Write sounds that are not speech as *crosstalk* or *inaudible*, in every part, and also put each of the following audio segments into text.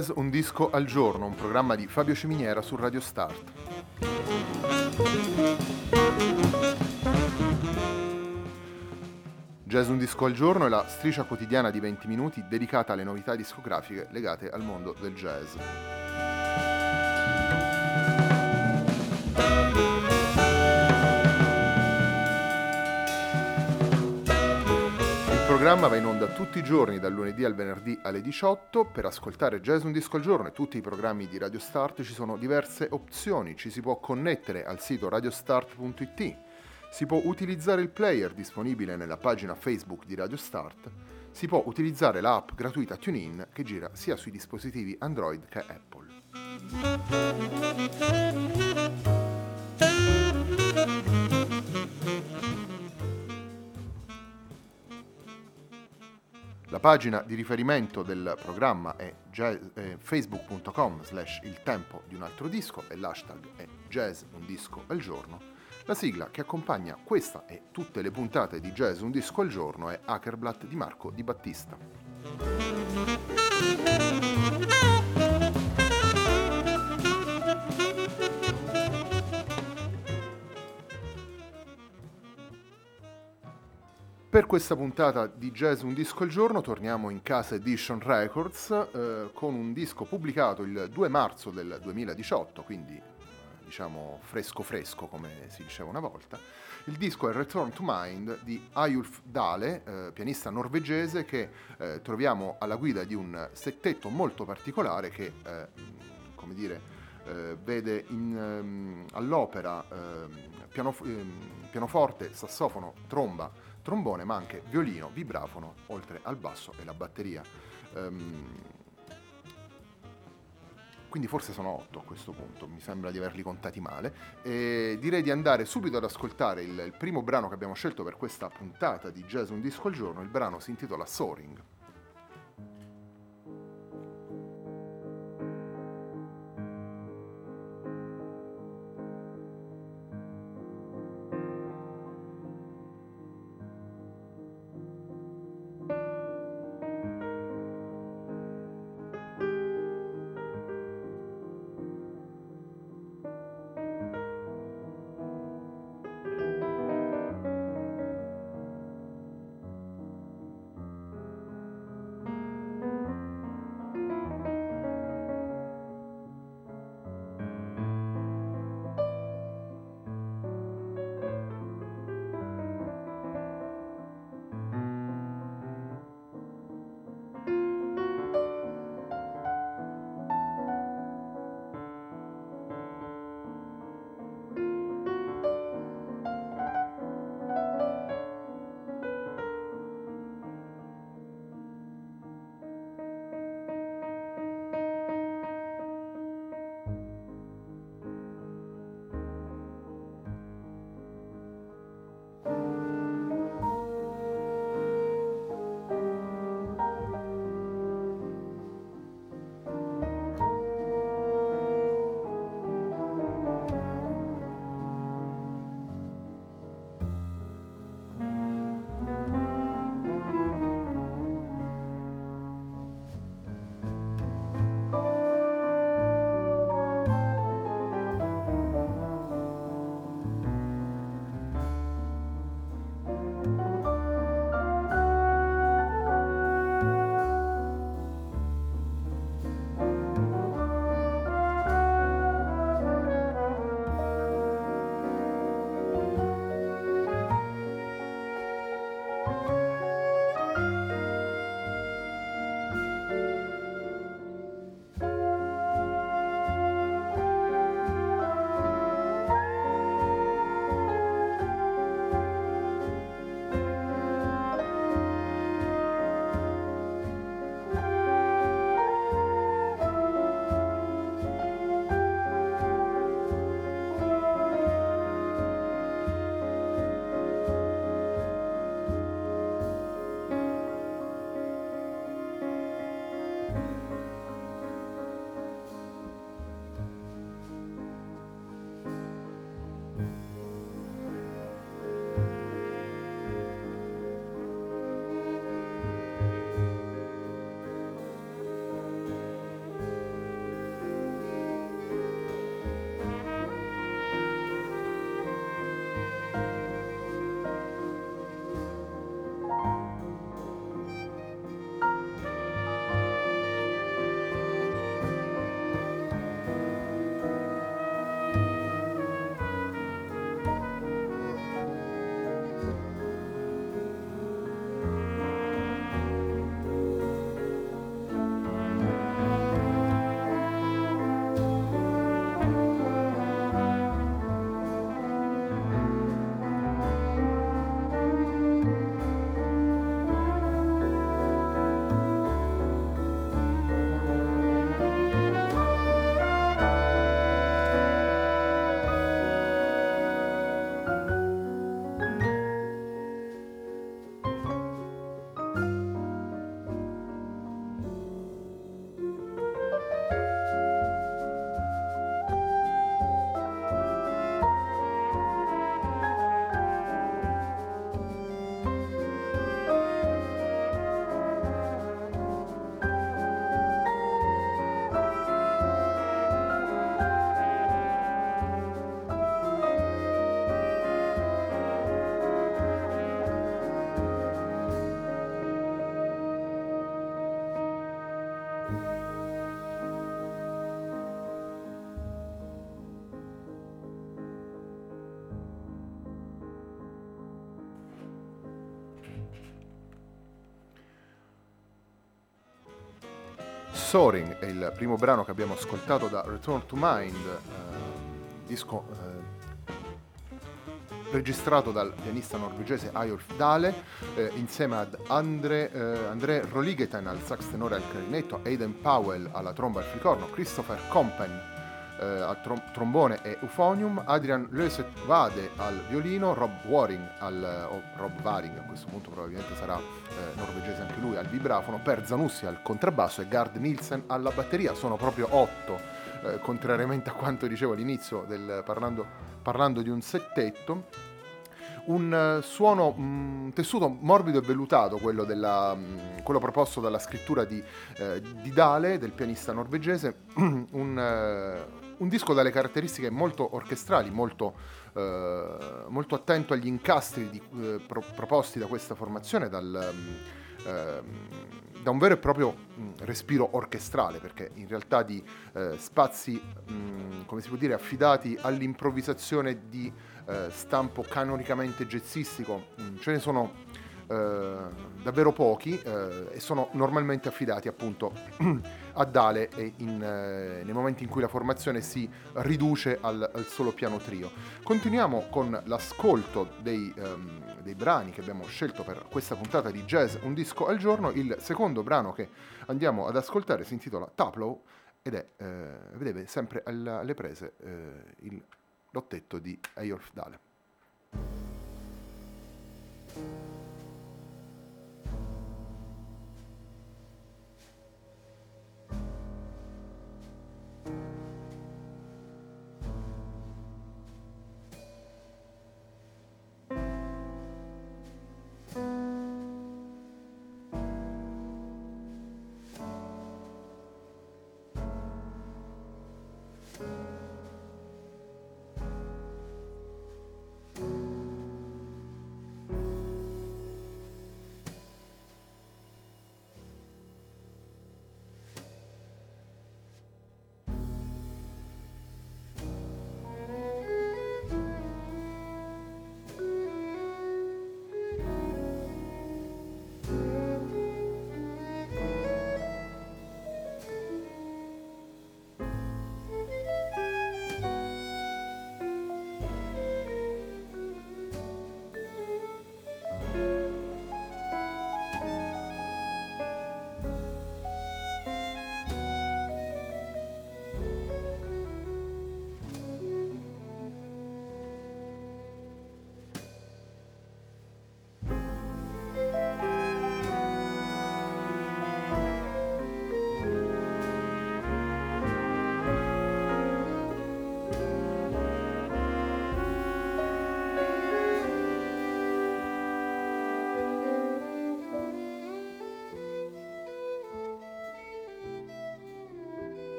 Jazz Un disco al giorno, un programma di Fabio Ciminiera su Radio Start. Jazz Un disco al giorno è la striscia quotidiana di 20 minuti dedicata alle novità discografiche legate al mondo del jazz. Programma va in onda tutti i giorni dal lunedì al venerdì alle 18. Per ascoltare Jazz Un Disco al Giorno e tutti i programmi di Radio Start ci sono diverse opzioni. Ci si può connettere al sito radiostart.it, si può utilizzare il player disponibile nella pagina Facebook di Radio Start, si può utilizzare l'app gratuita TuneIn che gira sia sui dispositivi Android che Apple. La pagina di riferimento del programma è eh, facebook.com slash il tempo di un altro disco e l'hashtag è jazz un disco al giorno. La sigla che accompagna questa e tutte le puntate di Jazz un disco al giorno è Hackerblatt di Marco Di Battista. Per questa puntata di Jazz Un Disco al Giorno torniamo in casa Edition Records eh, con un disco pubblicato il 2 marzo del 2018, quindi eh, diciamo fresco fresco come si diceva una volta. Il disco è Return to Mind di Ayulf Dale, eh, pianista norvegese che eh, troviamo alla guida di un settetto molto particolare che, eh, come dire, vede in, um, all'opera ehm, pianof- ehm, pianoforte, sassofono, tromba, trombone, ma anche violino, vibrafono, oltre al basso e la batteria. Um, quindi forse sono otto a questo punto, mi sembra di averli contati male. E direi di andare subito ad ascoltare il, il primo brano che abbiamo scelto per questa puntata di Jazz Un Disco al Giorno. Il brano si intitola Soaring. Soaring è il primo brano che abbiamo ascoltato da Return to Mind, eh, disco eh, registrato dal pianista norvegese Ayolf Dale eh, insieme ad Andre, eh, André Roligeten al sax tenore e al clarinetto, Aidan Powell alla tromba e al flicorno, Christopher Compen eh, al trom- trombone e euphonium, Adrian Löset Vade al violino, Rob Waring al, o Rob Waring a questo punto probabilmente sarà eh, norvegese anche lui al vibrafono, Per Zanussi al contrabbasso e Gard Nielsen alla batteria, sono proprio otto, eh, contrariamente a quanto dicevo all'inizio del, parlando, parlando di un settetto. Un uh, suono, un mm, tessuto morbido e vellutato, quello, della, um, quello proposto dalla scrittura di, uh, di, Dale, del pianista norvegese, *clears throat* un, uh, un disco dalle caratteristiche molto orchestrali, molto, eh, molto attento agli incastri di, eh, pro- proposti da questa formazione, dal, eh, da un vero e proprio mm, respiro orchestrale, perché in realtà di eh, spazi, mh, mm, come si può dire, affidati all'improvvisazione di eh, stampo canonicamente jazzistico, mh, ce ne sono davvero pochi eh, e sono normalmente affidati appunto *clears throat* a Dale in, eh, nei momenti in cui la formazione si riduce al, al solo piano trio. Continuiamo con l'ascolto dei, um, dei, brani che abbiamo scelto per questa puntata di Jazz Un disco al giorno. Il secondo brano che andiamo ad ascoltare si intitola Taplow ed è, eh, vedete, sempre alle prese eh, il lottetto di Eyolf Dale.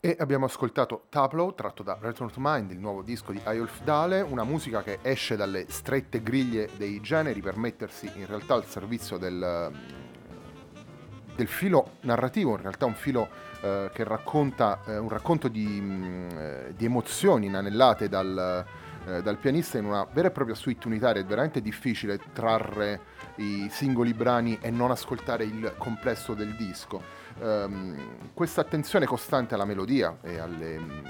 E abbiamo ascoltato Tableau, tratto da Return to Mind, il nuovo disco di Ayolf Dale, una musica che esce dalle strette griglie dei generi per mettersi in realtà al servizio del, del filo narrativo, in realtà un filo eh, che racconta eh, un racconto di, mh, mm, eh, di emozioni inanellate dal, eh, dal, pianista in una vera e propria suite unitaria. È veramente difficile trarre i singoli brani e non ascoltare il complesso del disco ehm, questa attenzione costante alla melodia e, alle, mm,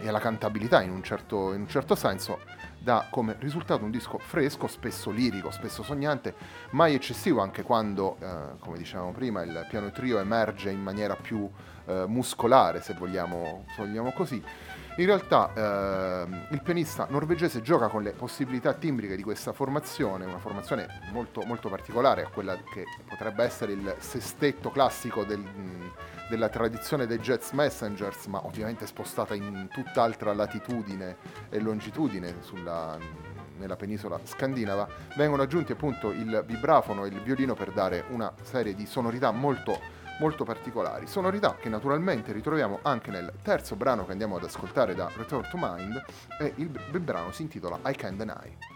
e alla cantabilità in un, certo, in un certo senso dà come risultato un disco fresco, spesso lirico, spesso sognante, mai eccessivo anche quando, eh, come dicevamo prima, il piano trio emerge in maniera più eh, muscolare, se vogliamo, se vogliamo così. In realtà eh, il pianista norvegese gioca con le possibilità timbriche di questa formazione, una formazione molto, molto particolare a quella che potrebbe essere il sestetto classico del, della tradizione dei Jets Messengers, ma ovviamente spostata in tutt'altra latitudine e longitudine sulla, nella penisola scandinava, vengono aggiunti appunto il vibrafono e il violino per dare una serie di sonorità molto molto particolari, sonorità che naturalmente ritroviamo anche nel terzo brano che andiamo ad ascoltare da Return to Mind e il, il brano si intitola I Can Deny.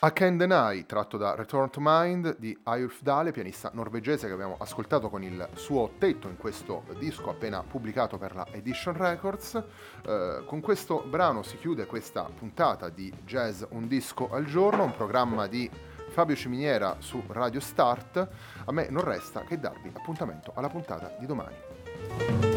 A Can Deny, tratto da Return to Mind di Ayulf Dale, pianista norvegese che abbiamo ascoltato con il suo tetto in questo disco appena pubblicato per la Edition Records. Eh, con questo brano si chiude questa puntata di Jazz Un disco al giorno, un programma di Fabio Ciminiera su Radio Start. A me non resta che darvi appuntamento alla puntata di domani.